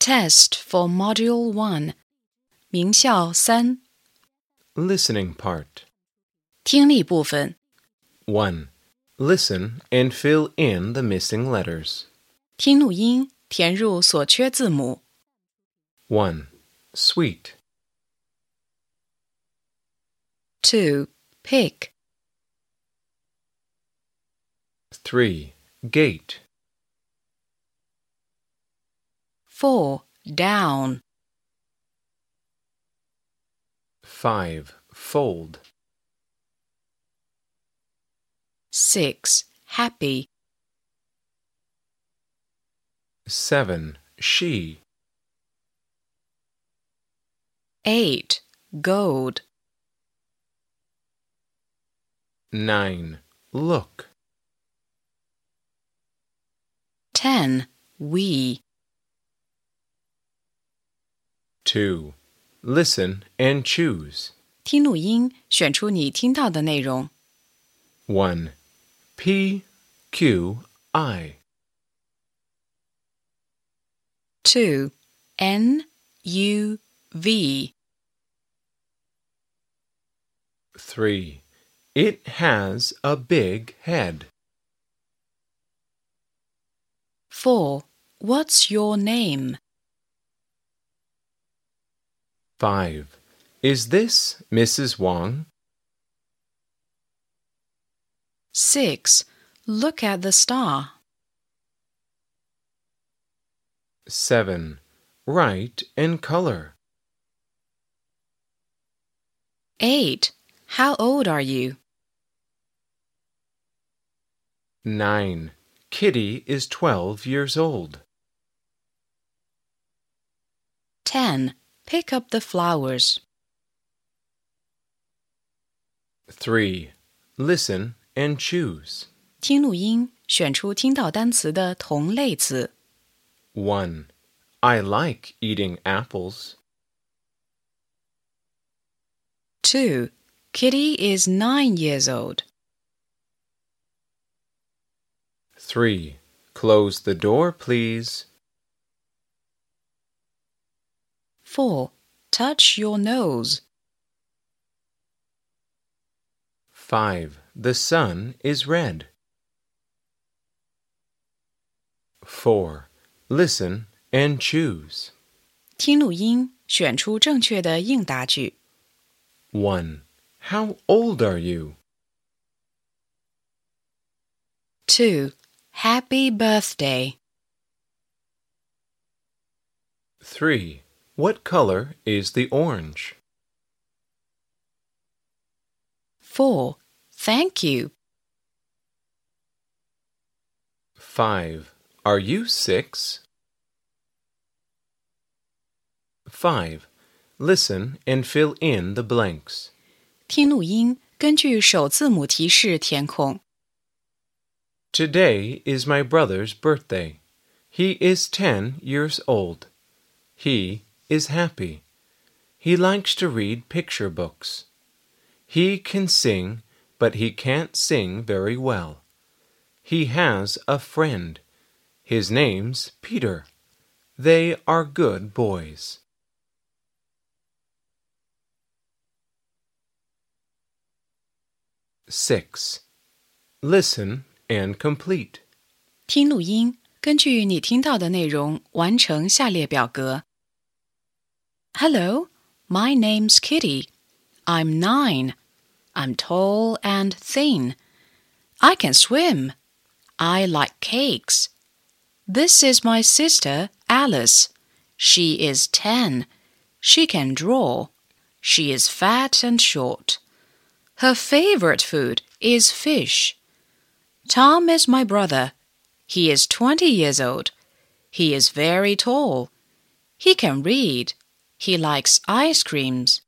Test for Module 1. 名校三 Listening part. 听力部分 1. Listen and fill in the missing letters. 听录音，填入所缺字母。 1. Sweet. 2. Pick. 3. Gate. 4. Down. 5. Fold. 6. Happy. 7. She. 8. Gold. 9. Look. 10. We. 2. Listen and choose. 听录音，选出你听到的内容。 1. P, Q, I. 2. N. U. V. 3. It has a big head. 4. What's your name? 5. Is this Mrs. Wang? 6. Look at the star. 7. Write and color. 8. How old are you? 9. Kitty is 12 years old. 10. Pick up the flowers. 3. Listen and choose. 听录音，选出听到单词的同类词。 1. I like eating apples. 2. Kitty is 9 years old. 3. Close the door, please. 4. Touch your nose. 5. The sun is red. 4. Listen and choose. 听录音，选出正确的应答句。 1. How old are you? 2. Happy birthday. 3. What color is the orange? 4. Thank you. 5. Are you six? 5. Listen and fill in the blanks. 听录音，根据首字母提示填空。 Today is my brother's birthday. He is 10 years old. He is happy. He likes to read picture books. He can sing, but he can't sing very well. He has a friend. His name's Peter. They are good boys. Six. Listen and complete. 听录音，根据你听到的内容完成下列表格。 Hello, my name's Kitty. I'm nine. I'm tall and thin. I can swim. I like cakes. This is my sister, Alice. She is ten. She can draw. She is fat and short. Her favorite food is fish. Tom is my brother. He is 20 years old. He is very tall. He can read. He likes ice creams.